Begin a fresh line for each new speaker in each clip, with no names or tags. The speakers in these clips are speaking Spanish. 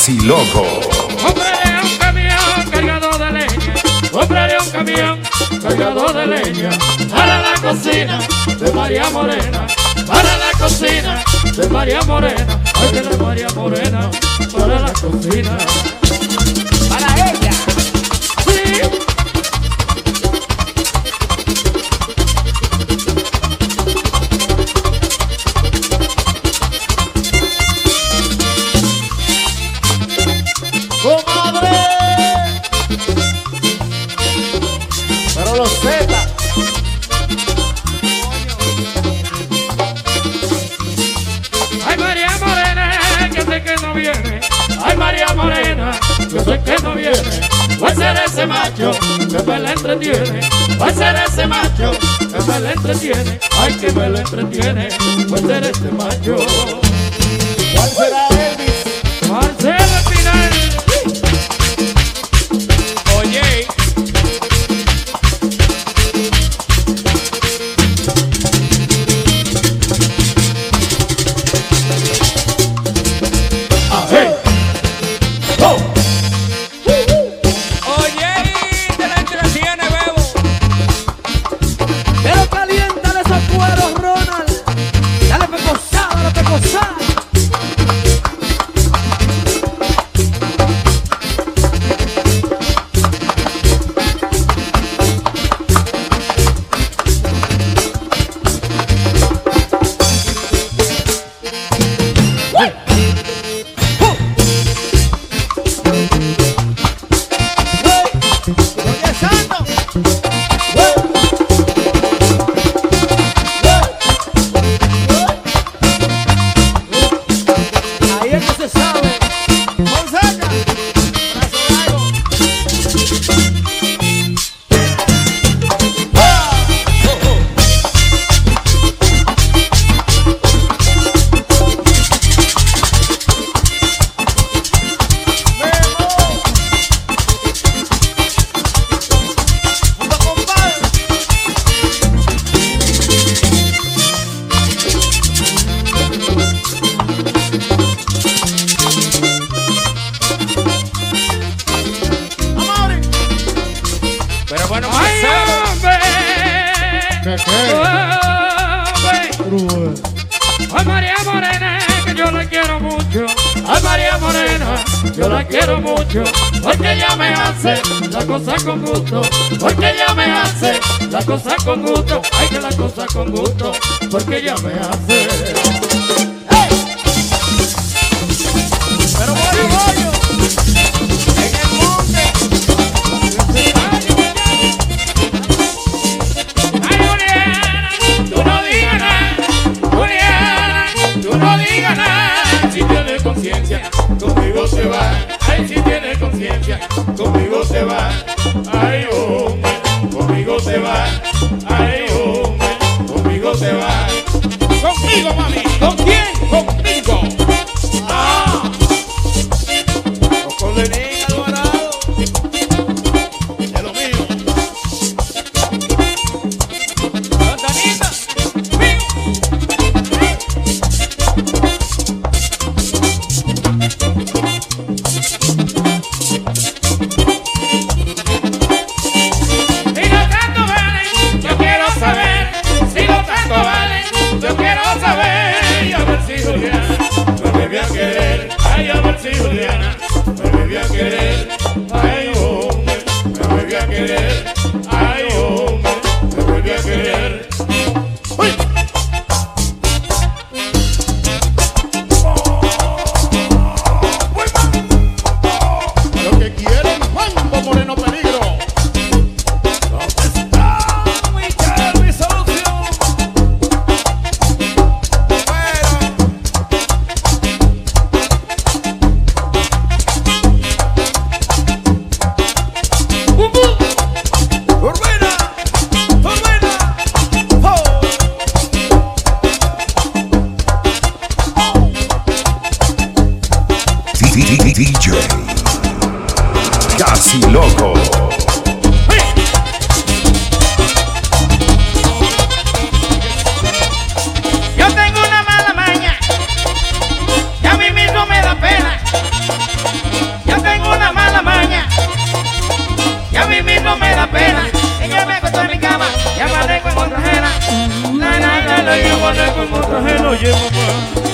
Casi loco.
Cómprale un camión cargado de leña. Cómprale un camión cargado de leña. Para la cocina de María Morena. Para la cocina de María Morena. Ay, que la María Morena. Para la cocina. Va a ser ese macho que me la entretiene. Va a ser ese macho que me la entretiene. Ay, que me la entretiene. Va a ser ese macho.
¿Cuál será
Hombre. Ay, María Morena, que yo la quiero mucho. Ay, María Morena, yo la quiero mucho. Porque ella me hace la cosa con gusto. Porque ella me hace la cosa con gusto. Ay, que la cosa con gusto. Porque ella me hace. mí mismo me da pena. Ella me
acostó
en mi cama y
aparezco en otra
ajena. La nada lo llevo,
no es como otra oye mamá.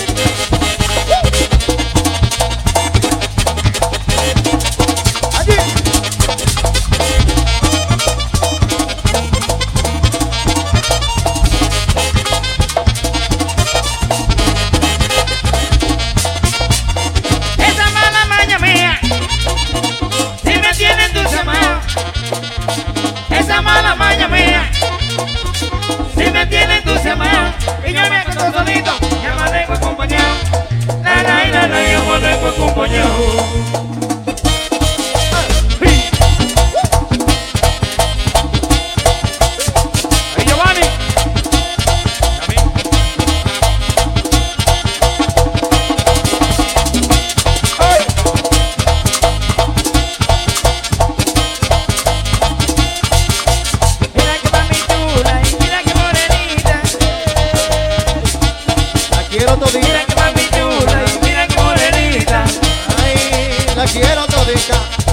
Y yo me acuesto solito, ya me dejo acompañado. La la la la, yo me dejo acompañado.
Quiero todita,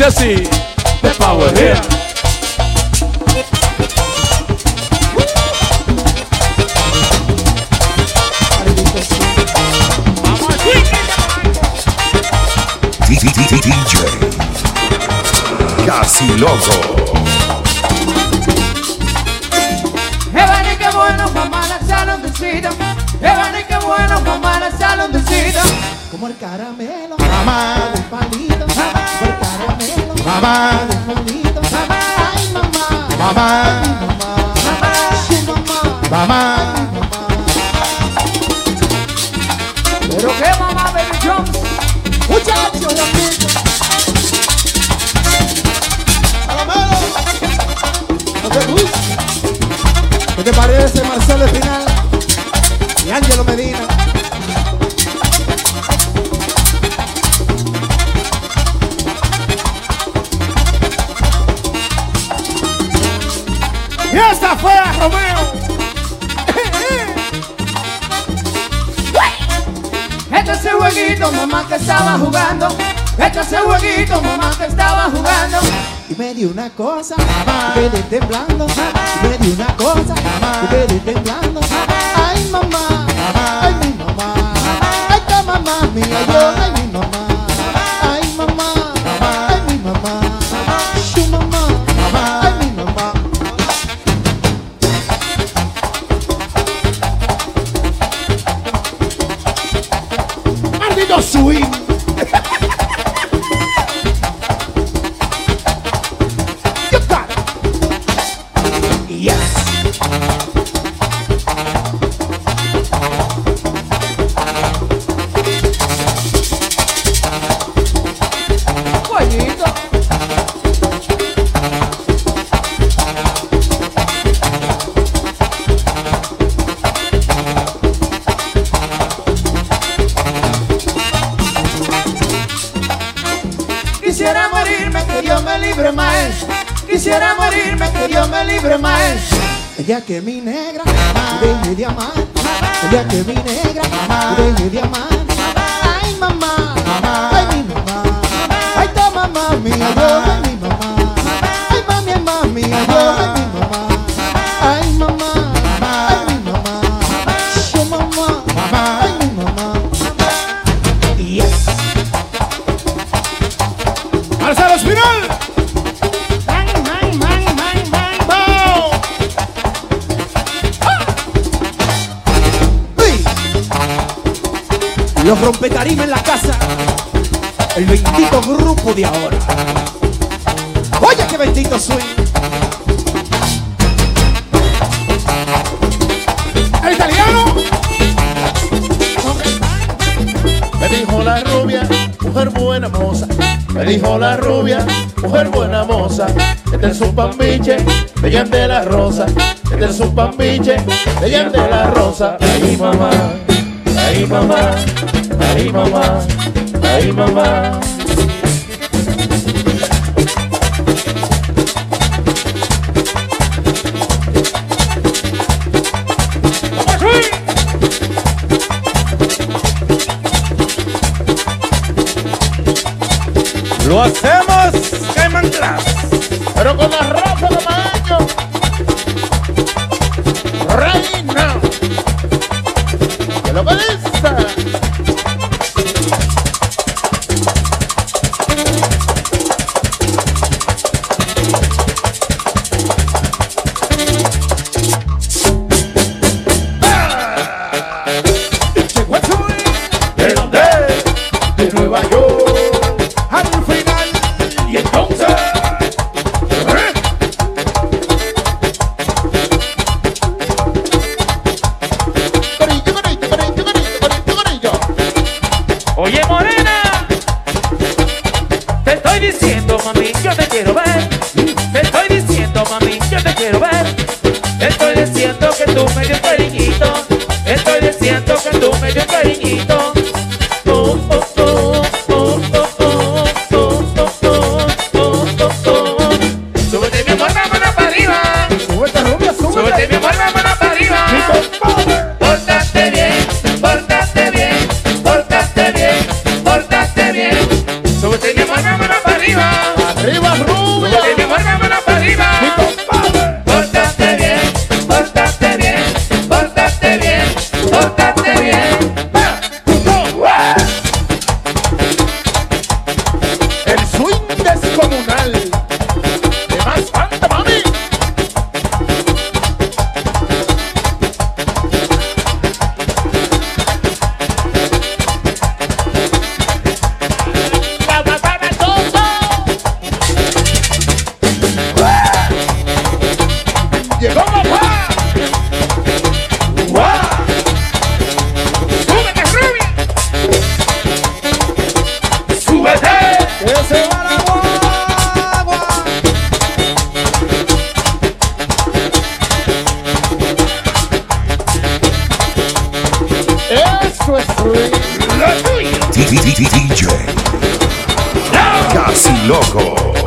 dice así. The power here.
DJ Casi Loco.
Evane, qué bueno, mamá, la salón de cita. Evane, qué bueno, mamá, la salón de cita. Como el caramelo, mamá, del palito. Mamá, el caramelo, mamá, del palito. Mamá, ay, mamá, mamá, mamá, mamá, su mamá, mamá, mamá. Pero qué mamá, Baby Jones, muchachos, rapidito. Caramelo, ¿no te gusta? ¿Qué te parece Marcelo Espinal y Ángelo Medina? Estaba jugando. Este es el jueguito, mamá, que estaba jugando. Y me dio una cosa, mamá, y quedé temblando. Y me dio una cosa, mamá, y quedé temblando. Mamá, libre. Ella que mi negra, de diamante. Ella que mi negra, de diamante. Ay mamá, ay mi mamá. Ay toma mami, adiós, Los rompetarima en la casa. El bendito grupo de ahora. Oye, qué bendito swing.
El italiano. Me dijo la rubia, mujer buena moza. Me dijo la rubia, mujer buena moza. Este es un pambiche, de de la rosa. Este es un pambiche, de de la rosa. Ay mamá, ay mamá, ay mamá, ay mamá.
Lo hacemos, Cayman Class.
Pero con la
estoy diciendo que tú me dio cariñito. Estoy diciendo que tú me dio cariñito.
DJ Casi Loco.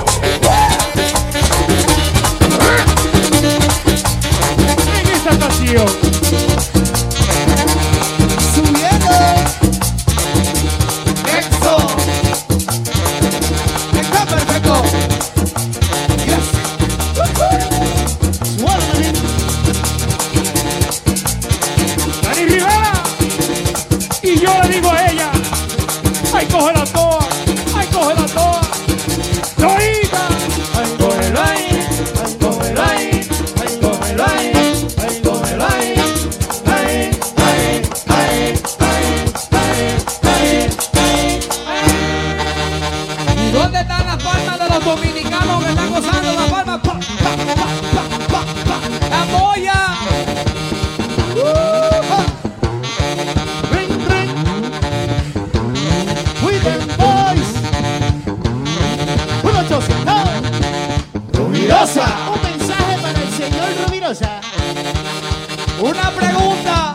Una pregunta.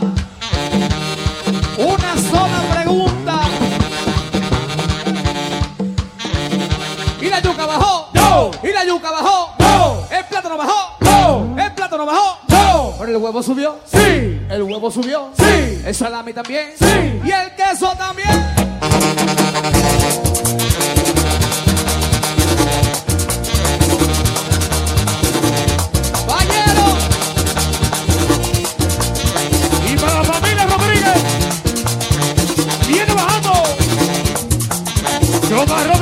Una
sola pregunta. Y la yuca bajó. No. Y la yuca bajó.
No.
El plátano bajó.
No.
El plátano bajó.
No.
Pero el huevo subió.
Sí.
El huevo subió.
Sí.
El salami también.
Sí.
Y el queso también.
Choma Rodríguez.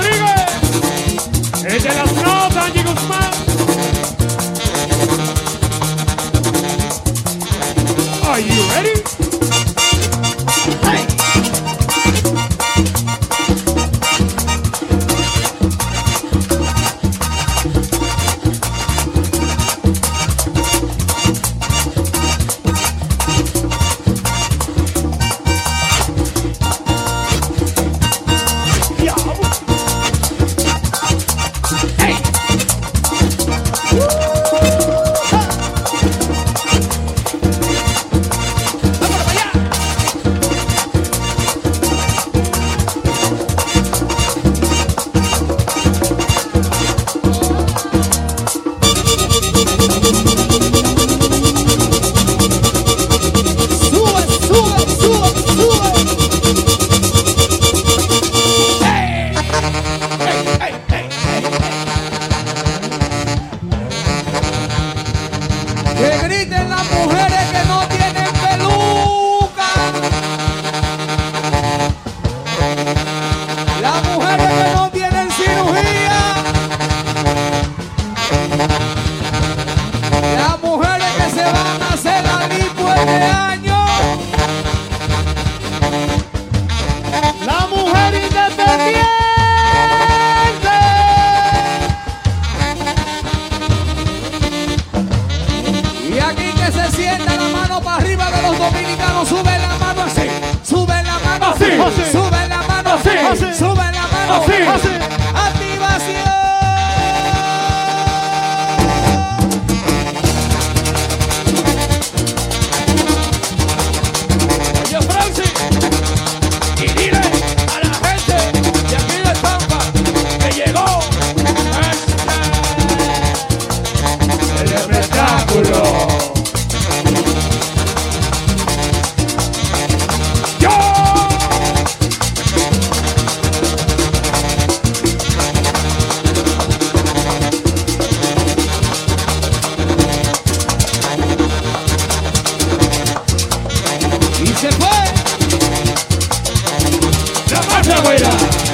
¡La
marcha,